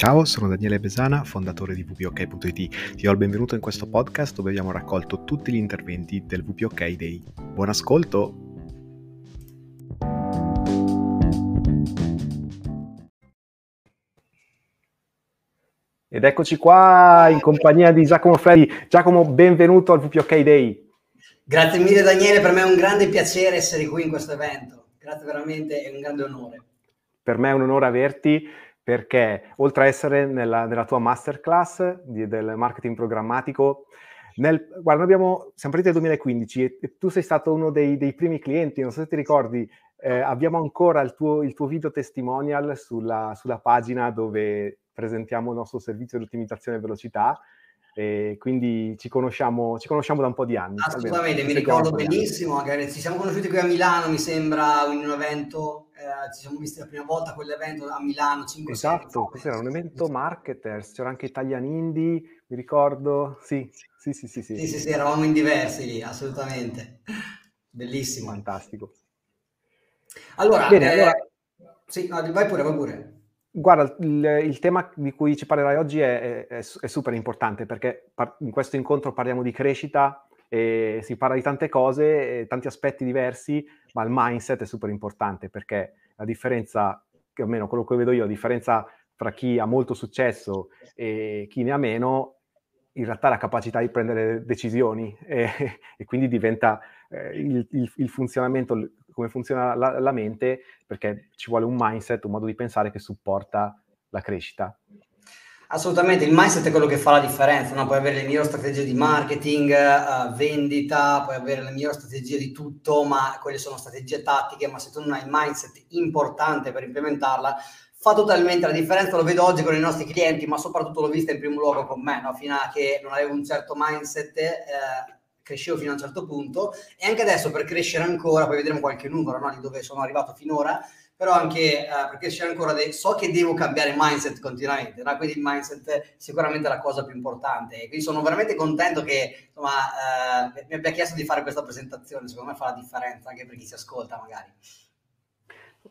Ciao, sono Daniele Besana, fondatore di VPOK.it. Ti do il benvenuto in questo podcast dove abbiamo raccolto tutti gli interventi del VPOK Day. Buon ascolto! Ed eccoci qua in compagnia di Giacomo Ferri. Giacomo, benvenuto al VPOK Day. Grazie mille Daniele, per me è un grande piacere essere qui in questo evento. Grazie veramente, è un grande onore. Per me è un onore averti perché oltre a essere nella, nella tua masterclass di, del marketing programmatico, nel, guarda, abbiamo, siamo partiti nel 2015 e, e, tu sei stato uno dei, dei, primi clienti, non so se ti ricordi, eh, abbiamo ancora il tuo, il tuo video testimonial sulla, sulla, pagina dove presentiamo il nostro servizio di ottimizzazione e velocità, e quindi ci conosciamo, ci conosciamo da un po' di anni. Assolutamente, mi ricordo benissimo, ci siamo conosciuti qui a Milano, mi sembra, in un evento eh, ci siamo visti la prima volta quell'evento a Milano 5 Esatto, questo era un evento marketers, c'era anche Italian Indie, mi ricordo, sì, sì, sì, sì. Sì, sì, sì, sì eravamo in diversi lì, assolutamente. Bellissimo. Fantastico. Allora, Bene, eh, allora... Sì, no, vai pure, vai pure. Guarda, il, il, tema di cui ci parlerai oggi è, è, è super importante perché par- in questo incontro parliamo di crescita e si parla di tante cose, tanti aspetti diversi, ma il mindset è super importante perché la differenza, che almeno quello che vedo io, la differenza tra chi ha molto successo e chi ne ha meno, in realtà è la capacità di prendere decisioni e, e quindi diventa eh, il, il, il, funzionamento, come funziona la, la mente, perché ci vuole un mindset, un modo di pensare che supporta la crescita. Assolutamente, il mindset è quello che fa la differenza, no? puoi avere le migliori strategie di marketing, uh, vendita, puoi avere le migliori strategie di tutto, ma quelle sono strategie tattiche, ma se tu non hai il mindset importante per implementarla, fa totalmente la differenza, lo vedo oggi con i nostri clienti, ma soprattutto l'ho vista in primo luogo con me, no? fino a che non avevo un certo mindset, eh, crescevo fino a un certo punto, e anche adesso per crescere ancora, poi vedremo qualche numero no? di dove sono arrivato finora, però anche eh, perché c'è ancora dei, so che devo cambiare mindset continuamente, no? quindi il mindset è sicuramente la cosa più importante. Quindi sono veramente contento che insomma, eh, mi abbia chiesto di fare questa presentazione, secondo me fa la differenza anche per chi si ascolta magari.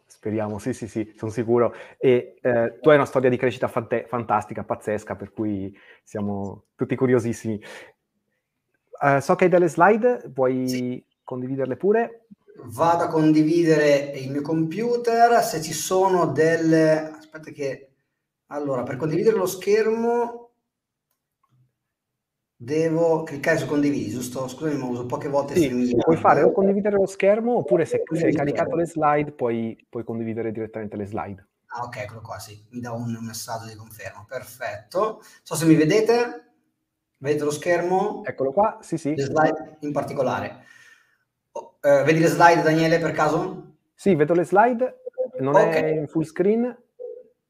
Speriamo, sì, sì, sì, sono sicuro. E eh, tu hai una storia di crescita fante- fantastica, pazzesca, per cui siamo tutti curiosissimi. Uh, so che hai delle slide, puoi sì. condividerle pure? vado a condividere il mio computer, se ci sono delle... Aspetta che... Allora, per condividere lo schermo devo cliccare su condividi, giusto? Scusami, ma uso poche volte sì, puoi fare o condividere lo schermo oppure se, se hai caricato le slide puoi, puoi, condividere direttamente le slide. Ah, ok, eccolo qua, sì, mi dà un messaggio di conferma, perfetto. So se mi vedete, vedete lo schermo? Eccolo qua, sì, sì. Le slide in particolare. Uh, vedi le slide, Daniele, per caso? Sì, vedo le slide. Non okay. è in full screen?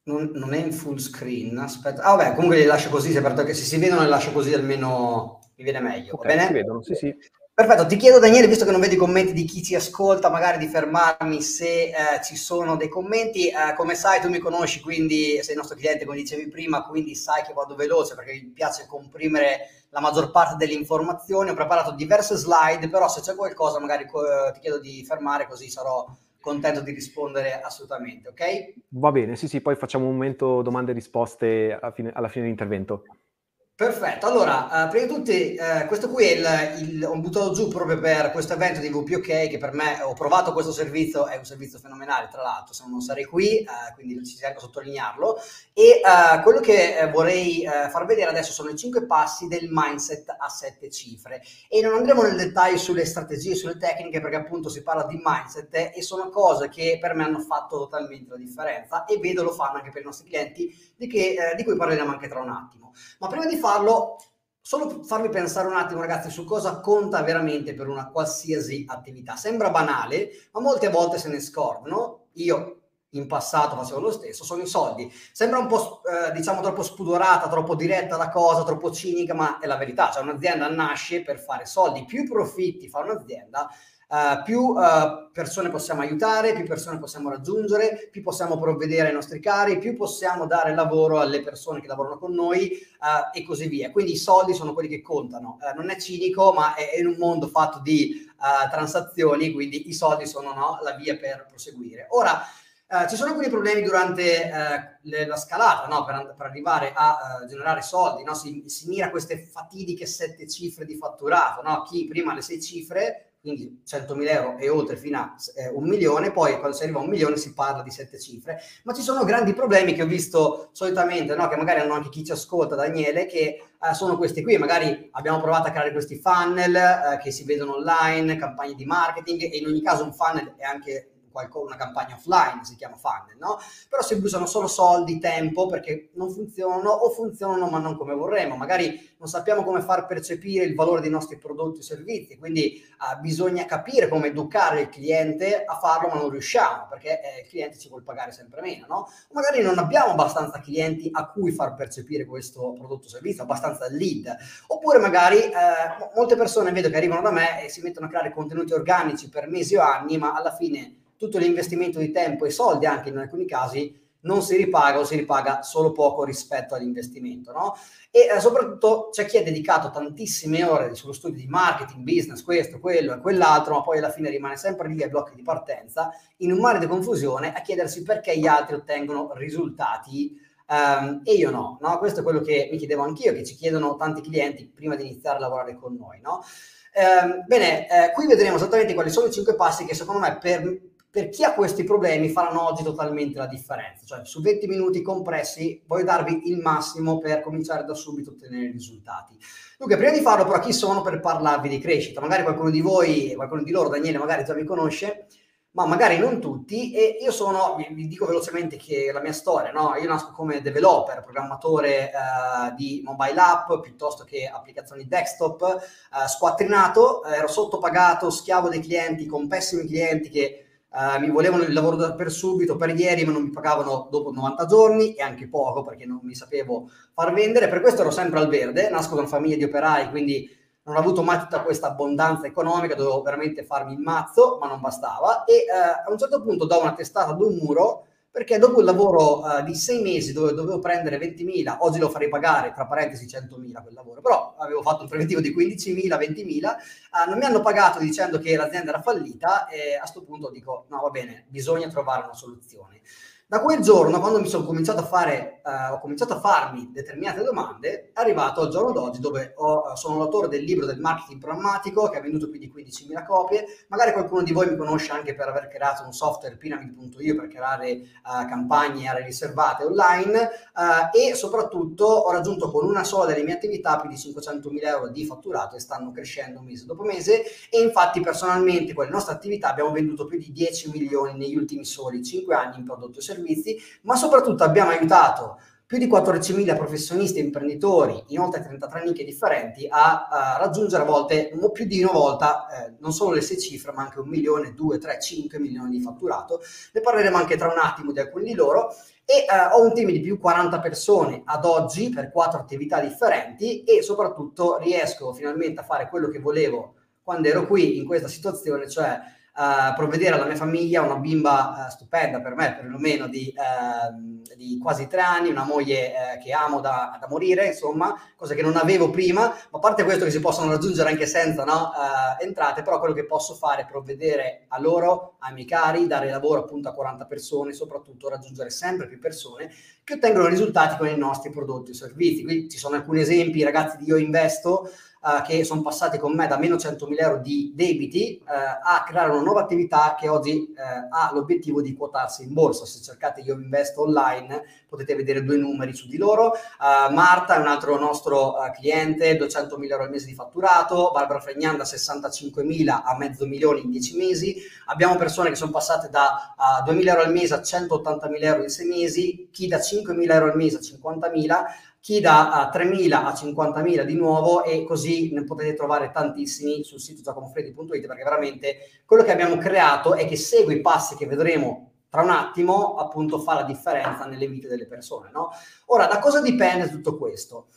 Non, non, è in full screen. Aspetta. Ah, vabbè, comunque le lascio così, se, perché se si vedono le lascio così almeno mi viene meglio. Okay, va bene? Si vedono, sì, sì. Perfetto, ti chiedo Daniele, visto che non vedi i commenti di chi ci ascolta, magari di fermarmi se eh, ci sono dei commenti. Eh, come sai, tu mi conosci, quindi sei il nostro cliente, come dicevi prima, quindi sai che vado veloce perché mi piace comprimere la maggior parte delle informazioni. Ho preparato diverse slide, però se c'è qualcosa magari eh, ti chiedo di fermare così sarò contento di rispondere assolutamente, ok? Va bene, sì, sì, poi facciamo un momento domande e risposte alla fine, alla fine dell'intervento. Perfetto, allora, uh, prima di tutti, uh, questo qui è il, il, ho buttato giù proprio per questo evento di VPOK, che per me, ho provato questo servizio, è un servizio fenomenale, tra l'altro, se non sarei qui, uh, quindi ci tengo a sottolinearlo, e quello che vorrei far vedere adesso sono i cinque passi del mindset a sette cifre, e non andremo nel dettaglio sulle strategie, sulle tecniche, perché appunto si parla di mindset, e sono cose che per me hanno fatto totalmente la differenza, e vedo lo fanno anche per i nostri clienti, di, che, di cui parleremo anche tra un attimo. Ma prima di farlo, solo farvi pensare un attimo, ragazzi, su cosa conta veramente per una qualsiasi attività. Sembra banale, ma molte volte se ne scordano. Io in passato facevo lo stesso, sono i soldi. Sembra un po' eh, diciamo troppo spudorata, troppo diretta la cosa, troppo cinica, ma è la verità. Cioè un'azienda nasce per fare soldi, più profitti fa un'azienda, Uh, più uh, persone possiamo aiutare, più persone possiamo raggiungere, più possiamo provvedere ai nostri cari, più possiamo dare lavoro alle persone che lavorano con noi uh, e così via. Quindi i soldi sono quelli che contano. non è cinico, ma è, è, in un mondo fatto di transazioni, quindi i soldi sono no, la via per proseguire. Ora, Uh, ci sono alcuni problemi durante uh, le, la scalata no? per, per, arrivare a uh, generare soldi, no? si, si, mira a queste fatidiche sette cifre di fatturato, no? chi prima le sei cifre quindi 100.000 euro e oltre fino a eh, un milione, poi quando si arriva a un milione si parla di sette cifre, ma ci sono grandi problemi che ho visto solitamente, che magari hanno anche chi ci ascolta, Daniele, che eh, sono questi qui, magari abbiamo provato a creare questi funnel eh, che si vedono online, campagne di marketing e in ogni caso un funnel è anche una campagna offline, si chiama funnel, no? Però si usano solo soldi, tempo, perché non funzionano o funzionano ma non come vorremmo. Magari non sappiamo come far percepire il valore dei nostri prodotti o servizi, quindi uh, bisogna capire come educare il cliente a farlo, ma non riusciamo, perché eh, il cliente ci vuole pagare sempre meno, no? O magari non abbiamo abbastanza clienti a cui far percepire questo prodotto o servizio, abbastanza lead. Oppure magari eh, molte persone vedo che arrivano da me e si mettono a creare contenuti organici per mesi o anni, ma alla fine tutto l'investimento di tempo e soldi anche in alcuni casi non si ripaga o si ripaga solo poco rispetto all'investimento, no? E eh, soprattutto c'è chi ha dedicato tantissime ore sullo studio di marketing, business, questo, quello e quell'altro, ma poi alla fine rimane sempre lì ai blocchi di partenza, in un mare di confusione, a chiedersi perché gli altri ottengono risultati um, e io no, no? Questo è quello che mi chiedevo anch'io, che ci chiedono tanti clienti prima di iniziare a lavorare con noi, no? Eh, bene, eh, qui vedremo esattamente quali sono i cinque passi che secondo me per per chi ha questi problemi faranno oggi totalmente la differenza. Cioè, su 20 minuti compressi voglio darvi il massimo per cominciare da subito a ottenere risultati. Dunque, prima di farlo, però, chi sono per parlarvi di crescita? Magari qualcuno di voi, qualcuno di loro, Daniele, magari già mi conosce, ma magari non tutti. E io sono, vi, dico velocemente che la mia storia, no? Io nasco come developer, programmatore uh, di mobile app piuttosto che applicazioni desktop, uh, squattrinato, ero sottopagato, schiavo dei clienti, con pessimi clienti che Uh, mi volevano il lavoro da, per subito, per ieri, ma non mi pagavano dopo 90 giorni e anche poco perché non mi sapevo far vendere. Per questo ero sempre al verde. Nasco da una famiglia di operai, quindi non ho avuto mai tutta questa abbondanza economica, dovevo veramente farmi il mazzo, ma non bastava. E uh, a un certo punto do una testata ad un muro perché dopo il lavoro uh, di sei mesi dove dovevo prendere 20.000, oggi lo farei pagare, tra parentesi 100.000 quel lavoro, però avevo fatto un preventivo di 15.000, 20.000, uh, non mi hanno pagato dicendo che l'azienda era fallita e a questo punto dico no va bene, bisogna trovare una soluzione. Da quel giorno, quando mi sono cominciato a fare, uh, ho cominciato a farmi determinate domande, è arrivato al giorno d'oggi dove ho, sono l'autore del libro del marketing programmatico che ha venduto più di 15.000 copie. Magari qualcuno di voi mi conosce anche per aver creato un software pyramid.io per creare uh, campagne aree riservate online uh, e soprattutto ho raggiunto con una sola delle mie attività più di 500.000 euro di fatturato e stanno crescendo mese dopo mese e infatti personalmente con le nostre attività abbiamo venduto più di 10 milioni negli ultimi soli 5 anni in prodotto e servizi servizi, ma soprattutto abbiamo aiutato più di 14.000 professionisti e imprenditori in oltre 33 nicchie differenti a, a, raggiungere a volte più di una volta eh, non solo le sei cifre ma anche un milione, due, tre, cinque milioni di fatturato. Ne parleremo anche tra un attimo di alcuni di loro e eh, ho un team di più 40 persone ad oggi per quattro attività differenti e soprattutto riesco finalmente a fare quello che volevo quando ero qui in questa situazione, cioè uh, provvedere alla mia famiglia, una bimba uh, stupenda per me, perlomeno di, uh, di, quasi tre anni, una moglie eh, che amo da, da, morire, insomma, cosa che non avevo prima, ma a parte questo che si possono raggiungere anche senza no, entrate, però quello che posso fare è provvedere a loro, ai miei cari, dare lavoro appunto a 40 persone, soprattutto raggiungere sempre più persone che ottengono risultati con i nostri prodotti e servizi. Qui ci sono alcuni esempi, ragazzi di Io Investo, uh, che sono passati con me da meno 100.000 euro di debiti uh, a creare una nuova attività che oggi uh, ha l'obiettivo di quotarsi in borsa. Se cercate Io Investo online potete vedere due numeri su di loro. Marta è un altro nostro cliente, 200.000 euro al mese di fatturato, Barbara Fregnanda 65.000 a mezzo milione in 10 mesi. Abbiamo persone che sono passate da 2.000 euro al mese a 180.000 euro in 6 mesi, chi da 5.000 euro al mese a 50.000 chi da 3.000 a 50.000 di nuovo e così ne potete trovare tantissimi sul sito giacomofreddi.it perché veramente quello che abbiamo creato è che segue i passi che vedremo tra un attimo appunto fa la differenza nelle vite delle persone. No? Ora, da cosa dipende tutto questo?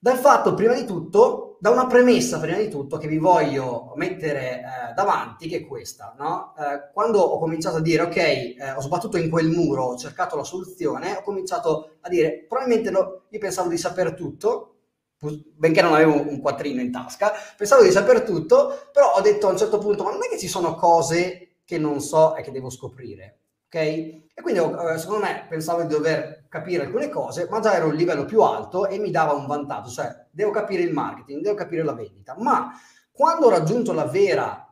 Dal fatto, prima di tutto, da una premessa, prima di tutto, che vi voglio mettere eh, davanti, che è questa. No? Eh, quando ho cominciato a dire, ok, eh, ho sbattuto in quel muro, ho cercato la soluzione, ho cominciato a dire, probabilmente no, io pensavo di saper tutto, benché non avevo un quattrino in tasca, pensavo di saper tutto, però ho detto a un certo punto, ma non è che ci sono cose che non so e che devo scoprire. ok? E quindi eh, secondo me pensavo di dover capire alcune cose, ma già ero a un livello più alto e mi dava un vantaggio, cioè devo capire il marketing, devo capire la vendita, ma quando ho raggiunto la vera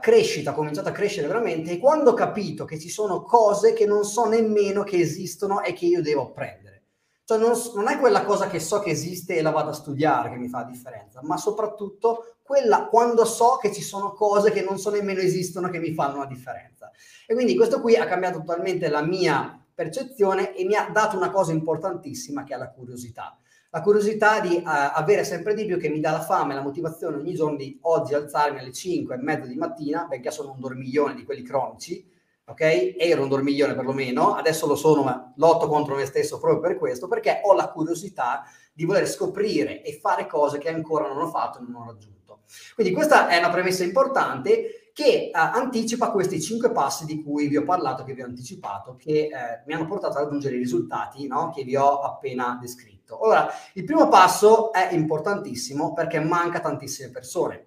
crescita, ho cominciato a crescere veramente e quando ho capito che ci sono cose che non so nemmeno che esistono e che io devo apprendere. Cioè non, non, è quella cosa che so che esiste e la vado a studiare che mi fa la differenza, ma soprattutto quella quando so che ci sono cose che non so nemmeno esistono che mi fanno la differenza. E quindi questo qui ha cambiato totalmente la mia percezione e mi ha dato una cosa importantissima che è la curiosità. La curiosità di uh, avere sempre di più che mi dà la fame e la motivazione ogni giorno di oggi alzarmi alle 5 e mezza di mattina, perché sono un dormiglione di quelli cronici, ok? Ero un dormiglione perlomeno, adesso lo sono, ma lotto contro me stesso proprio per questo, perché ho la curiosità di voler scoprire e fare cose che ancora non ho fatto e non ho raggiunto. Quindi questa è una premessa importante che uh, anticipa questi cinque passi di cui vi ho parlato, che vi ho anticipato, che eh, mi hanno portato ad raggiungere i risultati no? che vi ho appena descritto. Ora, il primo passo è importantissimo perché manca tantissime persone.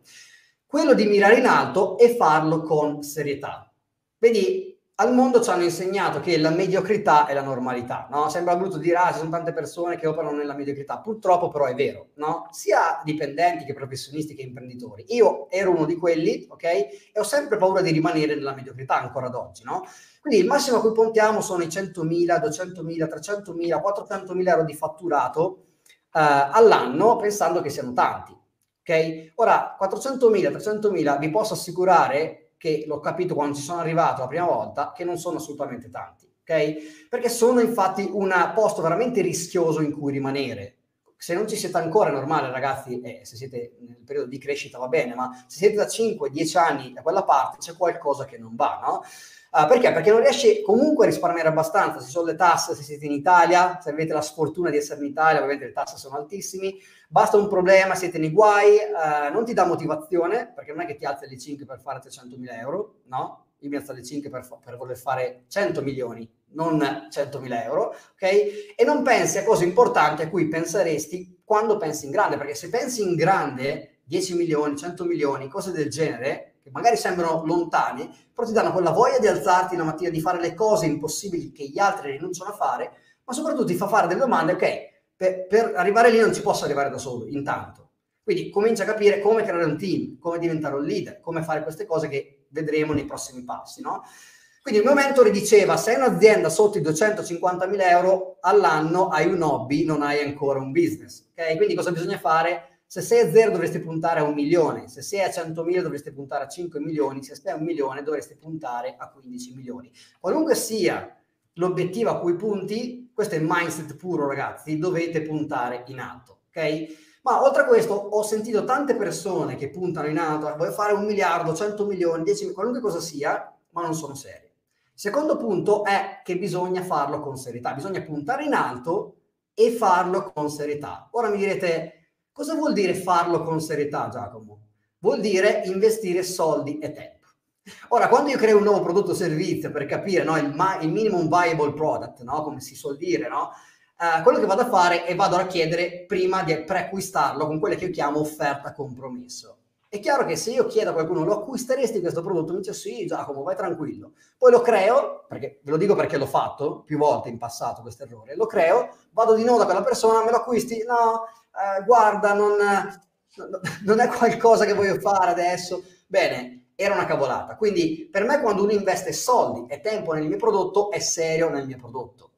Quello di mirare in alto e farlo con serietà. Vedi, al mondo ci hanno insegnato che la mediocrità è la normalità, no? Sembra brutto dire, ah, ci sono tante persone che operano nella mediocrità, purtroppo però è vero, no? Sia dipendenti che professionisti che imprenditori. Io ero uno di quelli, ok? E ho sempre paura di rimanere nella mediocrità ancora ad oggi, no? Quindi il massimo a cui puntiamo sono i 100.000, 200.000, 300.000, 400.000 euro di fatturato eh, all'anno, pensando che siano tanti, ok? Ora, 400.000, 300.000 vi posso assicurare che l'ho capito quando ci sono arrivato la prima volta, che non sono assolutamente tanti, ok? Perché sono infatti un posto veramente rischioso in cui rimanere. Se non ci siete ancora, è normale ragazzi, eh, se siete nel periodo di crescita va bene, ma se siete da 5-10 anni da quella parte c'è qualcosa che non va, no? Uh, perché? Perché non riesci comunque a risparmiare abbastanza, se sono le tasse, se siete in Italia, se avete la sfortuna di essere in Italia, ovviamente le tasse sono altissimi, basta un problema, siete nei guai, uh, non ti dà motivazione, perché non è che ti alzi alle 5 per fare 300.000 euro, no? Io mi alzo alle 5 per, per voler fare 100 milioni, non 100.000 euro, ok? E non pensi a cose importanti a cui penseresti quando pensi in grande, perché se pensi in grande, 10 milioni, 100 milioni, cose del genere, che magari sembrano lontani, però ti danno quella voglia di alzarti la mattina, di fare le cose impossibili che gli altri rinunciano a fare, ma soprattutto ti fa fare delle domande, ok, per, per arrivare lì non ci posso arrivare da solo, intanto. Quindi comincia a capire come creare un team, come diventare un leader, come fare queste cose che vedremo nei prossimi passi, no? Quindi il mio mentore diceva, se hai un'azienda sotto i 250.000 euro all'anno, hai un hobby, non hai ancora un business, ok? Quindi cosa bisogna fare? Se sei a zero dovresti puntare a un milione, se sei a 100.000 dovresti puntare a 5 milioni, se sei a un milione dovresti puntare a 15 milioni. Qualunque sia l'obiettivo a cui punti, questo è mindset puro ragazzi, dovete puntare in alto, ok? Ma oltre a questo ho sentito tante persone che puntano in alto, voglio fare un miliardo, 100 milioni, 10 qualunque cosa sia, ma non sono seri. Secondo punto è che bisogna farlo con serietà, bisogna puntare in alto e farlo con serietà. Ora mi direte, Cosa vuol dire farlo con serietà, Giacomo? Vuol dire investire soldi e tempo. Ora, quando io creo un nuovo prodotto o servizio per capire no, il, ma- il, minimum viable product, no, come si suol dire, no, uh, quello che vado a fare è vado a chiedere prima di preacquistarlo con quelle che io chiamo offerta compromesso. È chiaro che se io chiedo a qualcuno lo acquisteresti questo prodotto, mi dice sì Giacomo, vai tranquillo. Poi lo creo, perché ve lo dico perché l'ho fatto più volte in passato questo errore, lo creo, vado di nuovo da quella persona, me lo acquisti? No, eh, guarda, non, non è qualcosa che voglio fare adesso. Bene, era una cavolata. Quindi per me quando uno investe soldi e tempo nel mio prodotto è serio nel mio prodotto.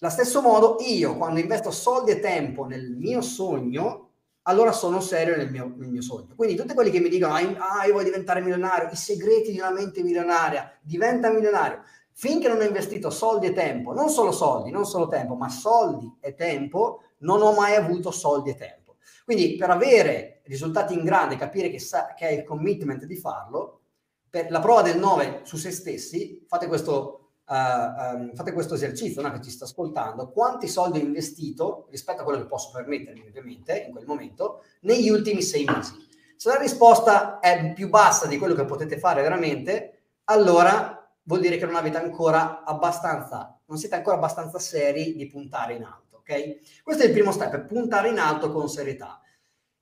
Allo stesso modo io quando investo soldi e tempo nel mio sogno, allora sono serio nel mio, nel mio sogno. Quindi tutti quelli che mi dicono ah io voglio diventare milionario, i segreti di una mente milionaria, diventa milionario. Finché non ho investito soldi e tempo, non solo soldi, non solo tempo, ma soldi e tempo, non ho mai avuto soldi e tempo. Quindi per avere risultati in grande, capire che, sa, che è il commitment di farlo, per la prova del 9 su se stessi, fate questo, uh, um, fate questo esercizio no, che ci sta ascoltando, quanti soldi ho investito rispetto a quello che posso permettermi ovviamente in quel momento, negli ultimi sei mesi. Se la risposta è più bassa di quello che potete fare veramente, allora vuol dire che non avete ancora abbastanza, non siete ancora abbastanza seri di puntare in alto ok? Questo è il primo step, puntare in alto con serietà.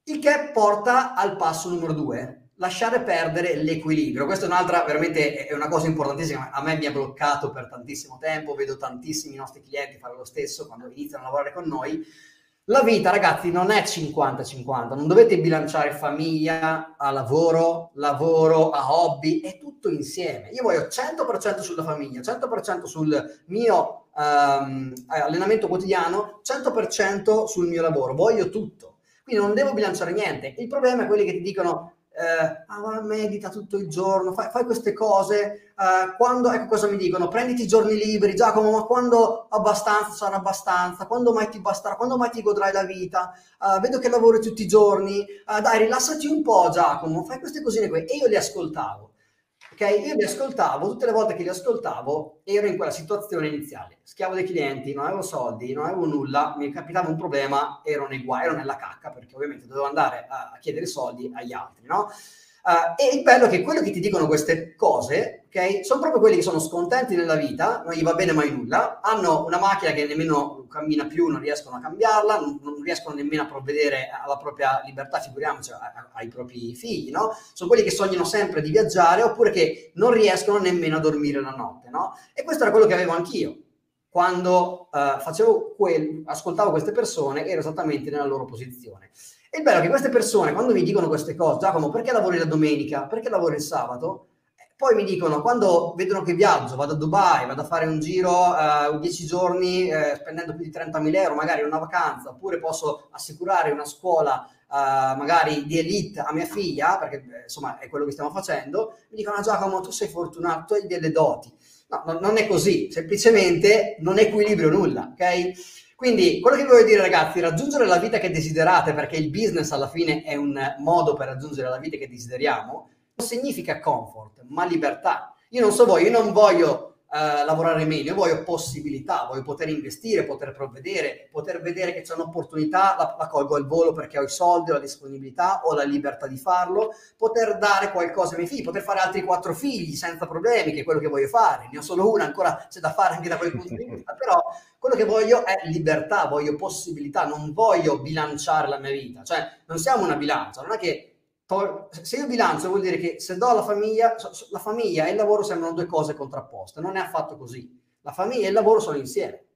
Il che porta al passo numero due, lasciare perdere l'equilibrio. Questa è un'altra, veramente è una cosa importantissima. A me mi ha bloccato per tantissimo tempo, vedo tantissimi nostri clienti fare lo stesso quando iniziano a lavorare con noi. La vita, ragazzi, non è 50-50, non dovete bilanciare famiglia a lavoro, lavoro a hobby, è tutto insieme. Io voglio 100% sulla famiglia, 100% sul mio um, allenamento quotidiano, 100% sul mio lavoro, voglio tutto. Quindi non devo bilanciare niente. Il problema è quelli che ti dicono eh, ah, medita tutto il giorno, fai, fai queste cose, eh, quando, ecco cosa mi dicono, prenditi i giorni liberi, Giacomo, ma quando abbastanza sarà abbastanza, quando mai ti basterà, quando mai ti godrai la vita, eh, vedo che lavori tutti i giorni, eh, dai rilassati un po' Giacomo, fai queste cosine qui, e io li ascoltavo. Ok, io li ascoltavo, tutte le volte che li ascoltavo ero in quella situazione iniziale, schiavo dei clienti, non avevo soldi, non avevo nulla, mi capitava un problema, ero nei guai, ero nella cacca perché ovviamente dovevo andare a, chiedere soldi agli altri, no? Uh, e il bello è che quello che ti dicono queste cose, ok, sono proprio quelli che sono scontenti nella vita, non gli va bene mai nulla, hanno una macchina che nemmeno cammina più, non riescono a cambiarla, non, non riescono nemmeno a provvedere alla propria libertà, figuriamoci ai propri figli, no? Sono quelli che sognano sempre di viaggiare oppure che non riescono nemmeno a dormire la notte, no? E questo era quello che avevo anch'io. Quando uh, quel, ascoltavo queste persone, ero esattamente nella loro posizione. E il bello è che queste persone, quando mi dicono queste cose, Giacomo, perché lavori la domenica? Perché lavori il sabato? Poi mi dicono, quando vedono che viaggio, vado a Dubai, vado a fare un giro eh, 10 giorni eh, spendendo più di 30.000 euro, magari una vacanza, oppure posso assicurare una scuola uh, magari di elite a mia figlia, perché eh, insomma è quello che stiamo facendo, mi dicono, ah, Giacomo, tu sei fortunato, tu hai delle doti. No, no, non è così, semplicemente non equilibrio nulla, ok? Quindi quello che voglio dire ragazzi, raggiungere la vita che desiderate, perché il business alla fine è un modo per raggiungere la vita che desideriamo, significa comfort, ma libertà. Io non so voi, io non voglio Uh, lavorare meglio, io voglio possibilità, voglio poter investire, poter provvedere, poter vedere che c'è un'opportunità, la, la, colgo al volo perché ho i soldi, ho la disponibilità, ho la libertà di farlo, poter dare qualcosa ai miei figli, poter fare altri quattro figli senza problemi, che è quello che voglio fare. Ne ho solo una, ancora c'è da fare anche da quel punto di vista, però quello che voglio è libertà, voglio possibilità, non voglio bilanciare la mia vita, cioè non siamo una bilancia, non è che se io bilancio vuol dire che se do la famiglia, la famiglia e il lavoro sembrano due cose contrapposte, non è affatto così. La famiglia e il lavoro sono insieme.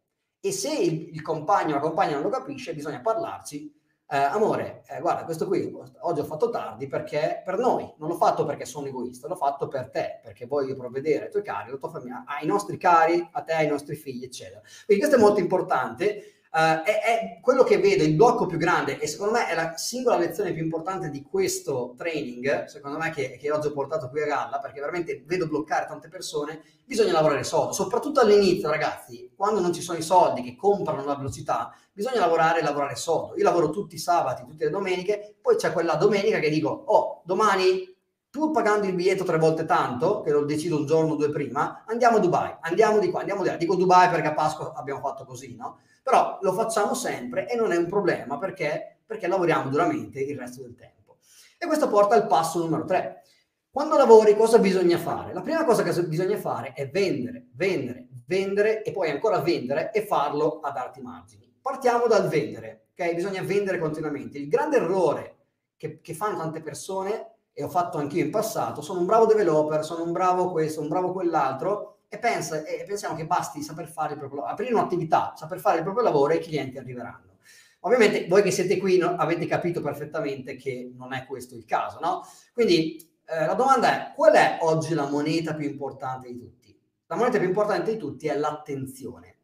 E se il, il compagno o la compagna non lo capisce, bisogna parlarci. Eh, amore, eh, guarda, questo qui oggi ho fatto tardi perché per noi, non l'ho fatto perché sono egoista, l'ho fatto per te, perché voglio provvedere ai tuoi cari, alla tua famiglia, ai nostri cari, a te, ai nostri figli, eccetera. Quindi questo è molto importante Uh, è, è, quello che vedo, il blocco più grande e secondo me è la singola lezione più importante di questo training, secondo me che, che oggi ho portato qui a galla, perché veramente vedo bloccare tante persone, bisogna lavorare soldo, soprattutto all'inizio ragazzi, quando non ci sono i soldi che comprano la velocità, bisogna lavorare e lavorare soldo. Io lavoro tutti i sabati, tutte le domeniche, poi c'è quella domenica che dico, oh, domani pur pagando il biglietto tre volte tanto, che lo decido un giorno o due prima, andiamo a Dubai, andiamo di qua, andiamo di là. Dico Dubai perché a Pasqua abbiamo fatto così, no? Però lo facciamo sempre e non è un problema perché, perché lavoriamo duramente il resto del tempo. E questo porta al passo numero tre. Quando lavori cosa bisogna fare? La prima cosa che bisogna fare è vendere, vendere, vendere e poi ancora vendere e farlo ad alti margini. Partiamo dal vendere, ok? Bisogna vendere continuamente. Il grande errore che, che fanno tante persone, e ho fatto anch'io in passato, sono un bravo developer, sono un bravo questo, un bravo quell'altro, e, pensa, e pensiamo che basti saper fare proprio aprire un'attività, saper fare il proprio lavoro e i clienti arriveranno. Ovviamente voi che siete qui no, avete capito perfettamente che non è questo il caso, no? Quindi eh, la domanda è qual è oggi la moneta più importante di tutti? La moneta più importante di tutti è l'attenzione.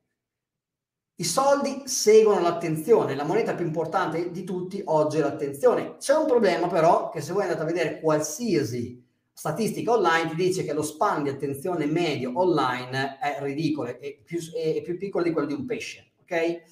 I soldi seguono l'attenzione, la moneta più importante di tutti oggi è l'attenzione. C'è un problema però che se voi andate a vedere qualsiasi statistica online ti dice che lo span di attenzione medio online è ridicolo, è più, è più piccolo di quello di un pesce, ok?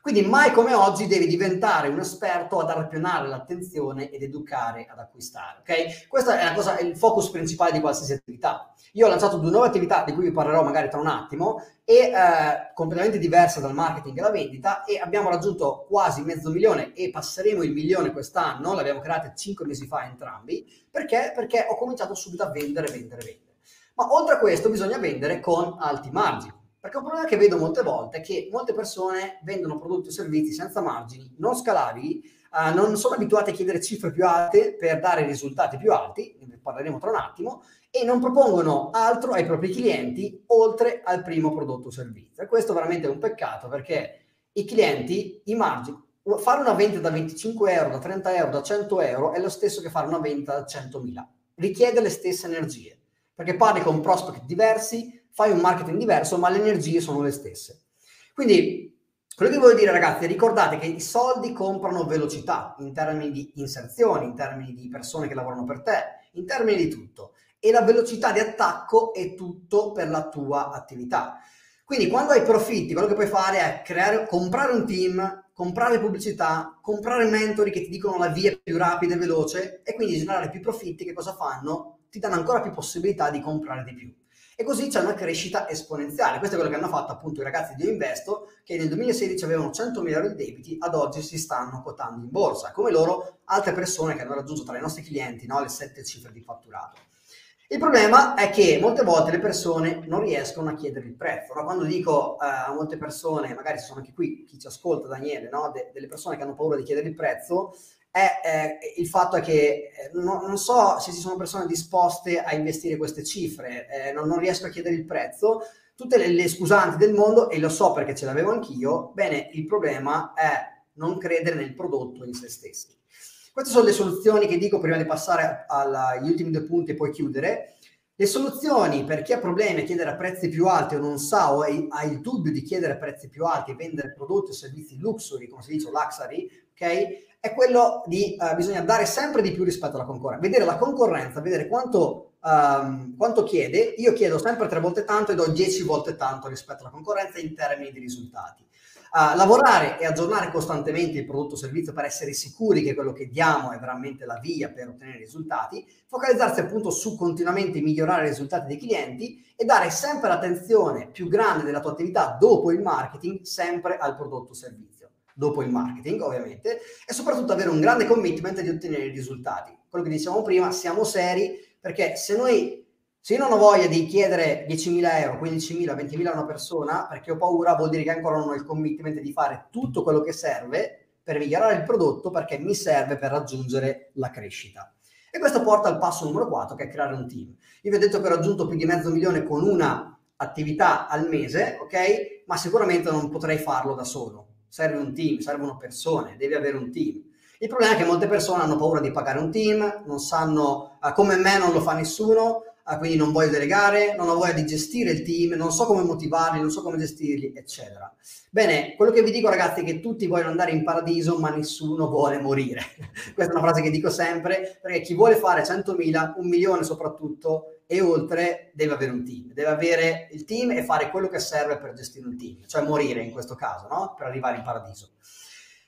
Quindi mai come oggi devi diventare un esperto ad arpionare l'attenzione ed educare ad acquistare, ok? Questa è, è il focus principale di qualsiasi attività. Io ho lanciato due nuove attività di cui vi parlerò magari tra un attimo e eh, completamente diverse dal marketing e la vendita e abbiamo raggiunto quasi mezzo milione e passeremo il milione quest'anno, l'abbiamo creata cinque mesi fa entrambi, perché? Perché ho cominciato subito a vendere, vendere, vendere. Ma oltre a questo bisogna vendere con alti margini. Perché un problema che vedo molte volte è che molte persone vendono prodotti o servizi senza margini, non scalabili, uh, non sono abituate a chiedere cifre più alte per dare risultati più alti, ne parleremo tra un attimo, e non propongono altro ai propri clienti oltre al primo prodotto o servizio. E questo veramente è un peccato perché i clienti, i margini, fare una vendita da 25 euro, da 30 euro, da 100 euro è lo stesso che fare una vendita da 100.000. Richiede le stesse energie perché parli con prospect diversi, fai un marketing diverso, ma le energie sono le stesse. Quindi quello che voglio dire ragazzi, ricordate che i soldi comprano velocità in termini di inserzioni, in termini di persone che lavorano per te, in termini di tutto e la velocità di attacco è tutto per la tua attività. Quindi quando hai profitti, quello che puoi fare è creare, comprare un team, comprare pubblicità, comprare mentori che ti dicono la via più rapida e veloce e quindi generare più profitti che cosa fanno? Ti danno ancora più possibilità di comprare di più. E così c'è una crescita esponenziale. Questo è quello che hanno fatto appunto i ragazzi di Investo, che nel 2016 avevano 100 miliardi di debiti, ad oggi si stanno quotando in borsa. Come loro, altre persone che hanno raggiunto tra i nostri clienti no, le sette cifre di fatturato. Il problema è che molte volte le persone non riescono a chiedere il prezzo. No? Quando dico uh, a molte persone, magari sono anche qui chi ci ascolta, Daniele, no? De- delle persone che hanno paura di chiedere il prezzo, è, è il fatto è che eh, no, non so se ci sono persone disposte a investire queste cifre, eh, non, non, riesco a chiedere il prezzo, tutte le, le scusanti del mondo, e lo so perché ce l'avevo anch'io, bene, il problema è non credere nel prodotto in se stessi. Queste sono le soluzioni che dico prima di passare agli ultimi due punti e poi chiudere. Le soluzioni per chi ha problemi a chiedere a prezzi più alti o non sa o ha il dubbio di chiedere a prezzi più alti e vendere prodotti o servizi luxury, come si dice luxury, ok? È quello di uh, bisogna dare sempre di più rispetto alla concorrenza, vedere la concorrenza, vedere quanto, um, quanto chiede. Io chiedo sempre tre volte tanto e do dieci volte tanto rispetto alla concorrenza in termini di risultati uh, lavorare e aggiornare costantemente il prodotto o servizio per essere sicuri che quello che diamo è veramente la via per ottenere risultati, focalizzarsi appunto su continuamente migliorare i risultati dei clienti e dare sempre l'attenzione più grande della tua attività dopo il marketing sempre al prodotto o servizio dopo il marketing ovviamente e soprattutto avere un grande commitment di ottenere i risultati. Quello che dicevamo prima, siamo seri perché se noi se io non ho voglia di chiedere 10.000 euro, 15.000, 20.000 a una persona perché ho paura, vuol dire che ancora non ho il commitment di fare tutto quello che serve per migliorare il prodotto perché mi serve per raggiungere la crescita. E questo porta al passo numero 4 che è creare un team. Io vi ho detto che ho raggiunto più di mezzo milione con una attività al mese, ok? Ma sicuramente non potrei farlo da solo. Serve un team, servono persone, devi avere un team. Il problema è che molte persone hanno paura di pagare un team, non sanno, uh, come me non lo fa nessuno, ah, quindi non voglio delegare, non ho voglia di gestire il team, non so come motivarli, non so come gestirli, eccetera. Bene, quello che vi dico ragazzi è che tutti vogliono andare in paradiso, ma nessuno vuole morire. Questa è una frase che dico sempre, perché chi vuole fare 100.000, un milione soprattutto, e oltre deve avere un team, deve avere il team e fare quello che serve per gestire un team, cioè morire in questo caso, no? Per arrivare in paradiso.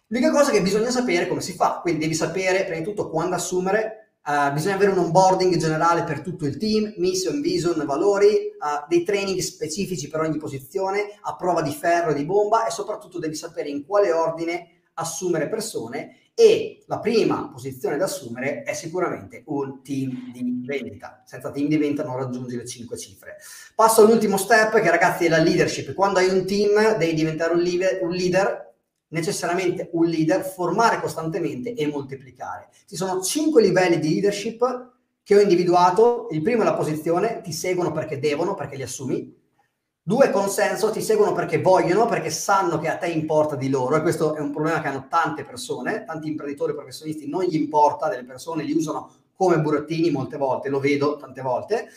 L'unica cosa è che bisogna sapere come si fa, quindi devi sapere prima di tutto quando assumere, Uh, bisogna avere un onboarding generale per tutto il team, mission, vision, valori, uh, dei training specifici per ogni posizione, a prova di ferro e di bomba e soprattutto devi sapere in quale ordine assumere persone e la prima posizione da assumere è sicuramente un team di vendita. Senza team di vendita non raggiungi le 5 cifre. Passo all'ultimo step che ragazzi è la leadership. Quando hai un team devi diventare un leader, un leader necessariamente un leader, formare costantemente e moltiplicare. Ci sono cinque livelli di leadership che ho individuato. Il primo è la posizione, ti seguono perché devono, perché li assumi. Due, consenso, ti seguono perché vogliono, perché sanno che a te importa di loro, e questo è un problema che hanno tante persone, tanti imprenditori professionisti, non gli importa delle persone, li usano come burattini molte volte, lo vedo tante volte.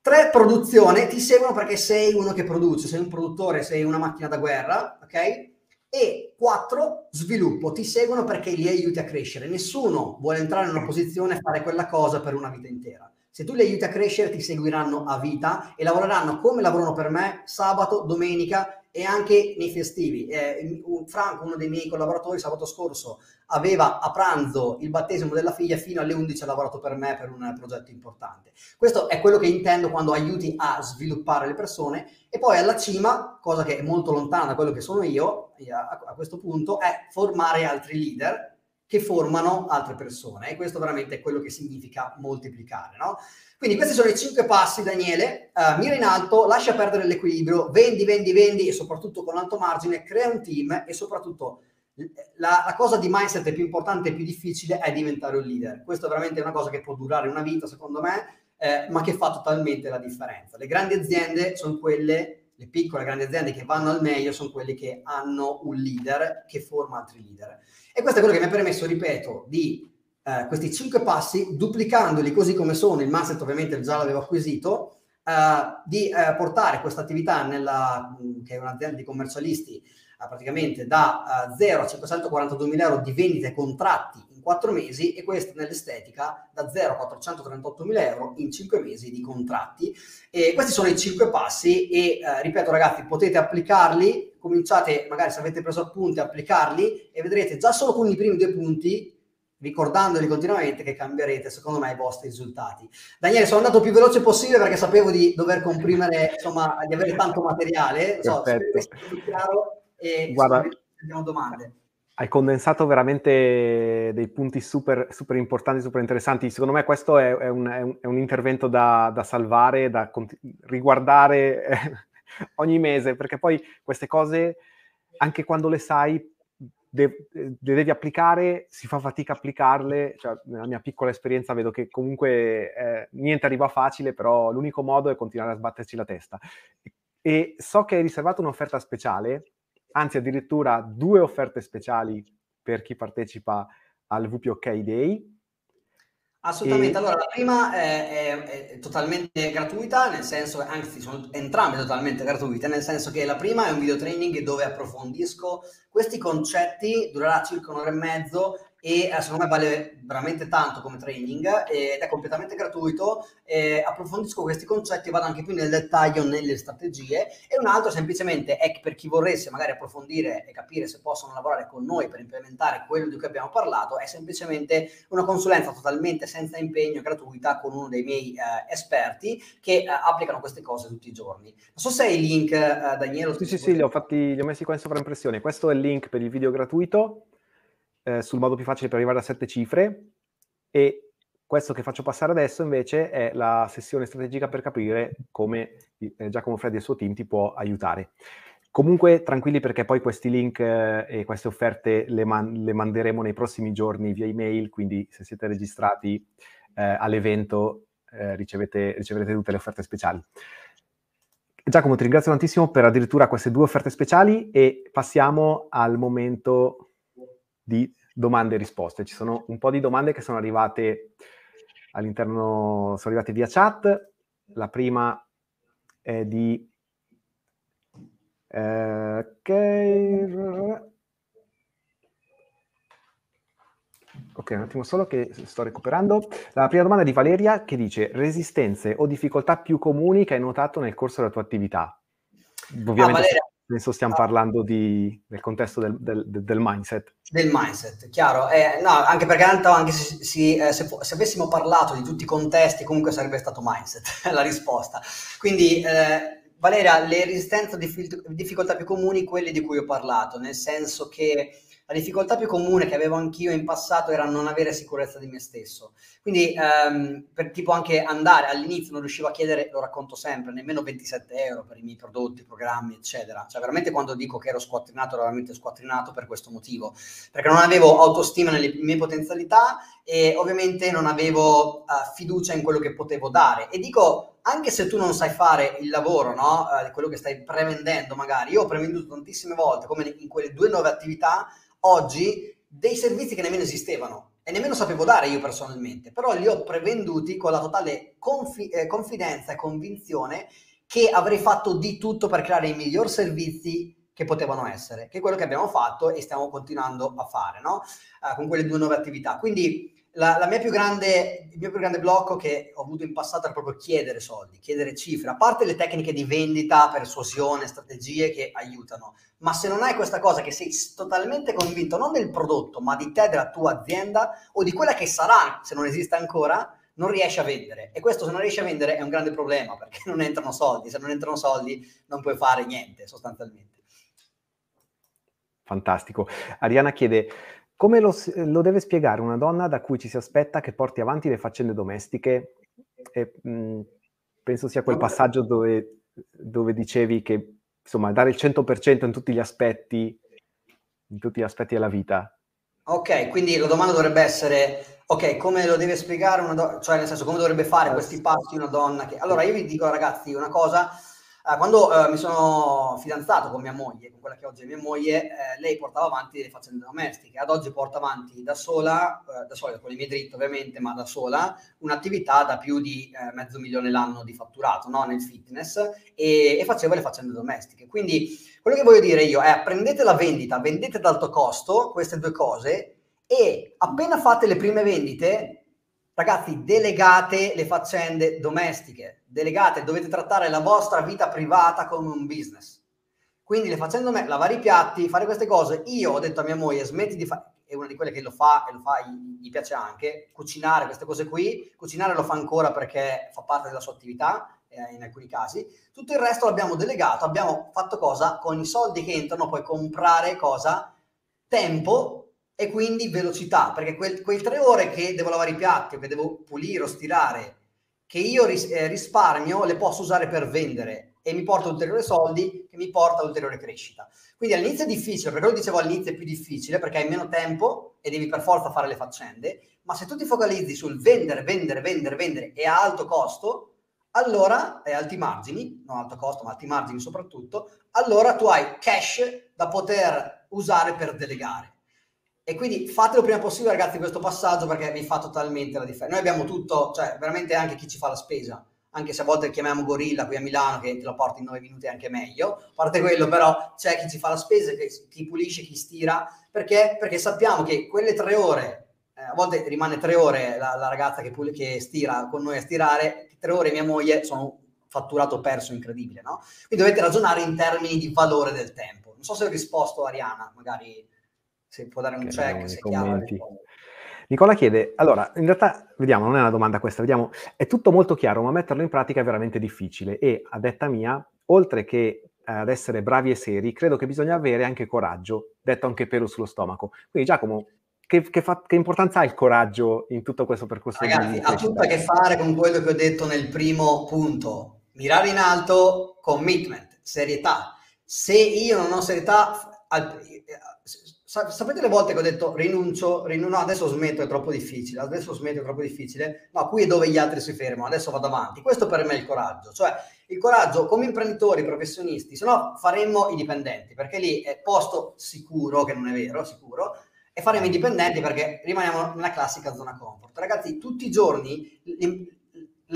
Tre, produzione, ti seguono perché sei uno che produce, sei un produttore, sei una macchina da guerra, ok? E quattro, sviluppo, ti seguono perché li aiuti a crescere. Nessuno vuole entrare in una posizione e fare quella cosa per una vita intera. Se tu li aiuti a crescere, ti seguiranno a vita e lavoreranno come lavorano per me sabato, domenica e anche nei festivi. Eh, Franco, uno dei miei collaboratori, sabato scorso aveva a pranzo il battesimo della figlia fino alle 11 ha lavorato per me per un progetto importante. Questo è quello che intendo quando aiuti a sviluppare le persone e poi alla cima, cosa che è molto lontana da quello che sono io a, a questo punto, è formare altri leader che formano altre persone e questo veramente è quello che significa moltiplicare, no? Quindi questi sono i cinque passi, Daniele. Uh, mira in alto, lascia perdere l'equilibrio, vendi, vendi, vendi e soprattutto con alto margine, crea un team e soprattutto la, la, cosa di mindset più importante e più difficile è diventare un leader. Questo è veramente una cosa che può durare una vita, secondo me, eh, ma che fa totalmente la differenza. Le grandi aziende sono quelle, le piccole grandi aziende che vanno al meglio, sono quelle che hanno un leader che forma altri leader. E questo è quello che mi ha permesso, ripeto, di eh, questi cinque passi, duplicandoli così come sono, il mindset ovviamente già l'avevo acquisito, eh, di eh, portare questa attività nella, che è un'azienda di commercialisti, praticamente da 0 a 542 mila euro di vendite contratti in 4 mesi e questo nell'estetica da 0 a 438 mila euro in 5 mesi di contratti. E questi sono i 5 passi e eh, ripeto ragazzi, potete applicarli, cominciate magari se avete preso appunti, applicarli e vedrete già solo con i primi due punti ricordandoli continuamente che cambierete secondo me i vostri risultati. Daniele, sono andato più veloce possibile perché sapevo di dover comprimere, insomma, di avere tanto materiale. So, chiaro e Guarda, abbiamo domande. Hai condensato veramente dei punti super, super importanti, super interessanti. Secondo me questo è, è, un, è, un, è un, intervento da, da salvare, da conti- riguardare eh, ogni mese, perché poi queste cose, anche quando le sai, de- le devi applicare, si fa fatica a applicarle, cioè, nella mia piccola esperienza vedo che comunque eh, niente arriva facile, però l'unico modo è continuare a sbatterci la testa. E so che hai riservato un'offerta speciale, anzi addirittura due offerte speciali per chi partecipa al VPOK Day. Assolutamente, e... allora la prima è, è, è, totalmente gratuita, nel senso, anzi sono entrambe totalmente gratuite, nel senso che la prima è un video training dove approfondisco questi concetti, durerà circa un'ora e mezzo e eh, secondo me vale veramente tanto come training ed è completamente gratuito. Eh, approfondisco questi concetti e vado anche più nel dettaglio nelle strategie. E un altro semplicemente è per chi vorresse magari approfondire e capire se possono lavorare con noi per implementare quello di cui abbiamo parlato, è semplicemente una consulenza totalmente senza impegno, gratuita, con uno dei miei eh, esperti che eh, applicano queste cose tutti i giorni. Non so se hai il link, Daniele. Sì, sì, sì, li ho, fatti, li ho messi qua in sovraimpressione. Questo è il link per il video gratuito eh, sul modo più facile per arrivare a sette cifre e questo che faccio passare adesso invece è la sessione strategica per capire come eh, Giacomo Freddi e il suo team ti può aiutare. Comunque tranquilli perché poi questi link eh, e queste offerte le, man- le, manderemo nei prossimi giorni via email, quindi se siete registrati eh, all'evento eh, ricevete, riceverete tutte le offerte speciali. Giacomo, ti ringrazio tantissimo per addirittura queste due offerte speciali e passiamo al momento di domande e risposte. Ci sono un po' di domande che sono arrivate all'interno, sono arrivate via chat. La prima è di... Eh, okay. Ok, un attimo solo che sto recuperando. La prima domanda è di Valeria che dice resistenze o difficoltà più comuni che hai notato nel corso della tua attività. Ovviamente ah, Valeria, Penso stiamo ah. parlando di, del contesto del, del, del, mindset. Del mindset, chiaro. Eh, no, anche perché tanto anche se, se, eh, se, se, avessimo parlato di tutti i contesti, comunque sarebbe stato mindset la risposta. Quindi, eh, Valeria, le resistenze o difficoltà più comuni, quelle di cui ho parlato, nel senso che la difficoltà più comune che avevo anch'io in passato era non avere sicurezza di me stesso. Quindi, ehm, per tipo anche andare all'inizio non riuscivo a chiedere, lo racconto sempre, nemmeno 27 euro per i miei prodotti, programmi, eccetera. Cioè, veramente quando dico che ero squattrinato, ero veramente squattrinato per questo motivo, perché non avevo autostima nelle mie potenzialità e ovviamente non avevo uh, fiducia in quello che potevo dare. E dico, anche se tu non sai fare il lavoro, no? Uh, quello che stai prevendendo magari, io ho prevenduto tantissime volte, come in quelle due nuove attività, oggi dei servizi che nemmeno esistevano e nemmeno sapevo dare io personalmente, però li ho prevenduti con la totale confi- eh, confidenza e convinzione che avrei fatto di tutto per creare i miglior servizi che potevano essere, che è quello che abbiamo fatto e stiamo continuando a fare, no? Uh, con quelle due nuove attività. Quindi la, la grande, il mio più grande blocco che ho avuto in passato era proprio chiedere soldi, chiedere cifre, a parte le tecniche di vendita, persuasione, strategie che aiutano, ma se non hai questa cosa che sei totalmente convinto non del prodotto, ma di te, della tua azienda o di quella che sarà, se non esiste ancora, non riesci a vendere. E questo se non riesci a vendere è un grande problema perché non entrano soldi, se non entrano soldi non puoi fare niente sostanzialmente. Fantastico. Ariana chiede, come lo, lo, deve spiegare una donna da cui ci si aspetta che porti avanti le faccende domestiche? E, mh, mm, penso sia quel passaggio dove, dove dicevi che insomma dare il 100% in tutti gli aspetti, in tutti gli aspetti della vita. Ok, quindi la domanda dovrebbe essere, ok, come lo deve spiegare una donna, cioè nel senso come dovrebbe fare questi passi una donna che... Allora io vi dico ragazzi una cosa, Uh, quando uh, mi sono fidanzato con mia moglie, con quella che oggi è mia moglie, eh, lei portava avanti le faccende domestiche. Ad oggi porta avanti da sola, uh, da sola con i miei diritti ovviamente, ma da sola, un'attività da più di eh, mezzo milione l'anno di fatturato no? nel fitness e, e faceva le faccende domestiche. Quindi quello che voglio dire io è prendete la vendita, vendete ad alto costo queste due cose e appena fate le prime vendite Ragazzi, delegate le faccende domestiche, delegate, dovete trattare la vostra vita privata come un business. Quindi le faccende domestiche, lavare i piatti, fare queste cose. Io ho detto a mia moglie, smetti di fare, è una di quelle che lo fa e lo fa, gli, piace anche, cucinare queste cose qui. Cucinare lo fa ancora perché fa parte della sua attività, eh, in alcuni casi. Tutto il resto l'abbiamo delegato, abbiamo fatto cosa? Con i soldi che entrano puoi comprare cosa? Tempo e quindi velocità, perché quel, quei tre ore che devo lavare i piatti che devo pulire o stirare, che io ris- eh, risparmio, le posso usare per vendere e mi porta ulteriori soldi che mi porta ulteriore crescita. Quindi all'inizio è difficile, perché lo dicevo all'inizio è più difficile perché hai meno tempo e devi per forza fare le faccende, ma se tu ti focalizzi sul vendere, vendere, vendere, vendere e a alto costo, allora, e alti margini, non alto costo, ma alti margini soprattutto, allora tu hai cash da poter usare per delegare. E quindi fatelo prima possibile, ragazzi, questo passaggio perché vi fa totalmente la differenza. Noi abbiamo tutto, cioè veramente anche chi ci fa la spesa, anche se a volte chiamiamo Gorilla qui a Milano che te lo porta in 9 minuti anche meglio. A parte quello, però c'è chi ci fa la spesa, chi pulisce, chi stira, perché? Perché sappiamo che quelle tre ore, eh, a volte rimane tre ore la, la ragazza che, pul- che stira con noi a stirare, tre ore mia moglie sono fatturato perso incredibile, no? Quindi dovete ragionare in termini di valore del tempo. Non so se ho risposto Ariana, magari se può dare un che check, se commenti. Nicola chiede, allora, in realtà, vediamo, non è una domanda questa, vediamo, è tutto molto chiaro, ma metterlo in pratica è veramente difficile e, a detta mia, oltre che eh, ad essere bravi e seri, credo che bisogna avere anche coraggio, detto anche pelo sullo stomaco. Quindi Giacomo, che, che, fa, che importanza ha il coraggio in tutto questo percorso? Ragazzi, ha tutto a che fare con quello che ho detto nel primo punto. Mirare in alto, commitment, serietà. Se io non ho serietà, sapete le volte che ho detto rinuncio, rinuncio, no, adesso smetto, è troppo difficile, adesso smetto, è troppo difficile, no, qui è dove gli altri si fermano, adesso vado avanti. Questo per me è il coraggio, cioè il coraggio come imprenditori, professionisti, se no faremmo i dipendenti, perché lì è posto sicuro, che non è vero, sicuro, e faremo i dipendenti perché rimaniamo nella classica zona comfort. Ragazzi, tutti i giorni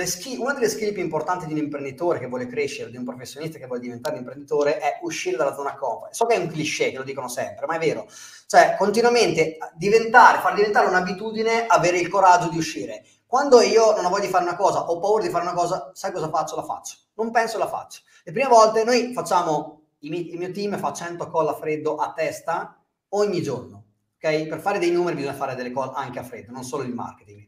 skill, una delle skill più importanti di un imprenditore che vuole crescere, di un professionista che vuole diventare un imprenditore, è uscire dalla zona comfort. So che è un cliché, che lo dicono sempre, ma è vero. Cioè, continuamente diventare, far diventare un'abitudine, avere il coraggio di uscire. Quando io non ho voglia di fare una cosa, ho paura di fare una cosa, sai cosa faccio? La faccio. Non penso, la faccio. Le prime volte noi facciamo, il mio team fa 100 call a freddo a testa ogni giorno. Ok? Per fare dei numeri bisogna fare delle call anche a freddo, non solo il marketing.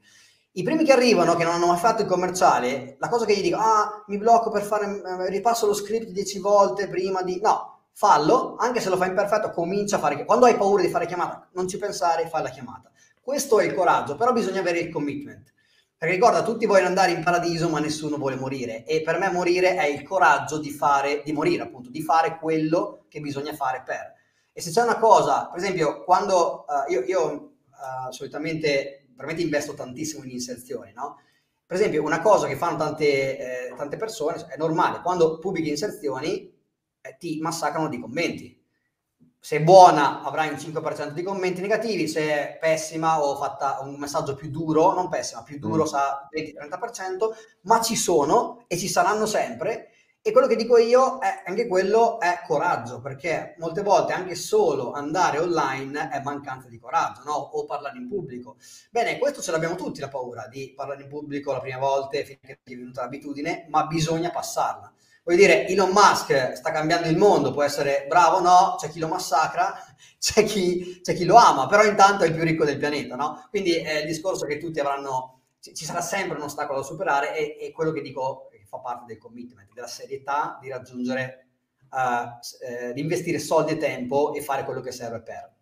I primi che arrivano, che non hanno mai fatto il commerciale, la cosa che gli dico, ah, mi blocco per fare, eh, ripasso lo script dieci volte prima di... No, fallo, anche se lo fai imperfetto, comincia a fare... Quando hai paura di fare chiamata, non ci pensare, fai la chiamata. Questo è il coraggio, però bisogna avere il commitment. Perché ricorda, tutti vogliono andare in paradiso, ma nessuno vuole morire. E per me morire è il coraggio di fare, di morire appunto, di fare quello che bisogna fare per. E se c'è una cosa, per esempio, quando uh, io, io uh, solitamente veramente investo tantissimo in inserzioni, no? Per esempio, una cosa che fanno tante, eh, tante persone è normale, quando pubblichi inserzioni eh, ti massacrano di commenti. Se è buona avrai un 5% di commenti negativi, se è pessima o fatta un messaggio più duro, non pessima, più duro mm. sa 20-30%, ma ci sono e ci saranno sempre e quello che dico io è anche quello è coraggio, perché molte volte anche solo andare online è mancanza di coraggio, no? O parlare in pubblico. Bene, questo ce l'abbiamo tutti la paura di parlare in pubblico la prima volta finché è divenuta l'abitudine, ma bisogna passarla. Voglio dire, Elon Musk sta cambiando il mondo, può essere bravo o no, c'è chi lo massacra, c'è chi, c'è chi, lo ama, però intanto è il più ricco del pianeta, no? Quindi è il discorso che tutti avranno, ci, ci sarà sempre un ostacolo da superare e, e quello che dico fa parte del commitment, della serietà di raggiungere, uh, eh, di investire soldi e tempo e fare quello che serve per.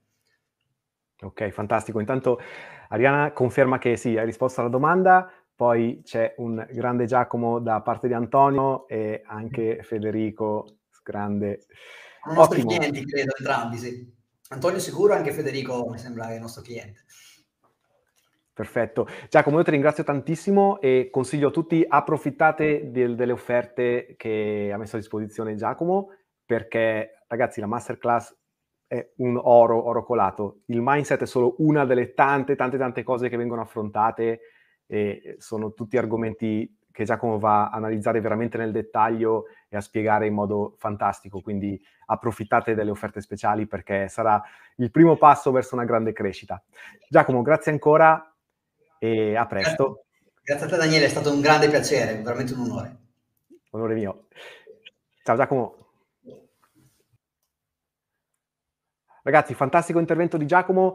Ok, fantastico. Intanto Ariana conferma che sì, hai risposto alla domanda, poi c'è un grande Giacomo da parte di Antonio e anche Federico, grande. Sono nostri Ottimo. clienti, credo, entrambi, sì. Antonio sicuro, anche Federico mi sembra il nostro cliente. Perfetto. Giacomo, io ti ringrazio tantissimo e consiglio a tutti, approfittate del, delle offerte che ha messo a disposizione Giacomo, perché ragazzi la masterclass è un oro, oro colato. Il mindset è solo una delle tante, tante, tante cose che vengono affrontate e sono tutti argomenti che Giacomo va a analizzare veramente nel dettaglio e a spiegare in modo fantastico, quindi approfittate delle offerte speciali perché sarà il primo passo verso una grande crescita. Giacomo, grazie ancora e a presto. Grazie a te Daniele, è stato un grande piacere, veramente un onore. Onore mio. Ciao Giacomo. Ragazzi, fantastico intervento di Giacomo.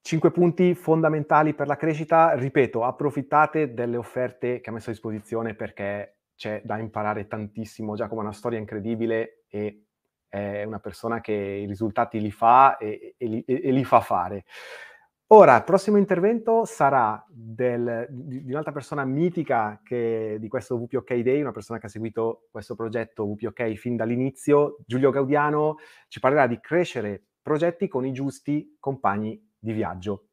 Cinque punti fondamentali per la crescita. Ripeto, approfittate delle offerte che ha messo a disposizione perché c'è da imparare tantissimo. Giacomo ha una storia incredibile e è una persona che i risultati li fa e, e, li, e li fa fare. Ora, il prossimo intervento sarà del, di, di, un'altra persona mitica che, di questo WPOK Day, una persona che ha seguito questo progetto WPOK fin dall'inizio, Giulio Gaudiano, ci parlerà di crescere progetti con i giusti compagni di viaggio.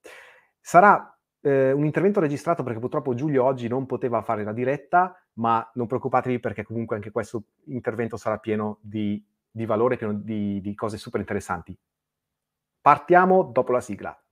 Sarà eh, un intervento registrato perché purtroppo Giulio oggi non poteva fare la diretta, ma non preoccupatevi perché comunque anche questo intervento sarà pieno di, di valore, pieno di, di cose super interessanti. Partiamo dopo la sigla.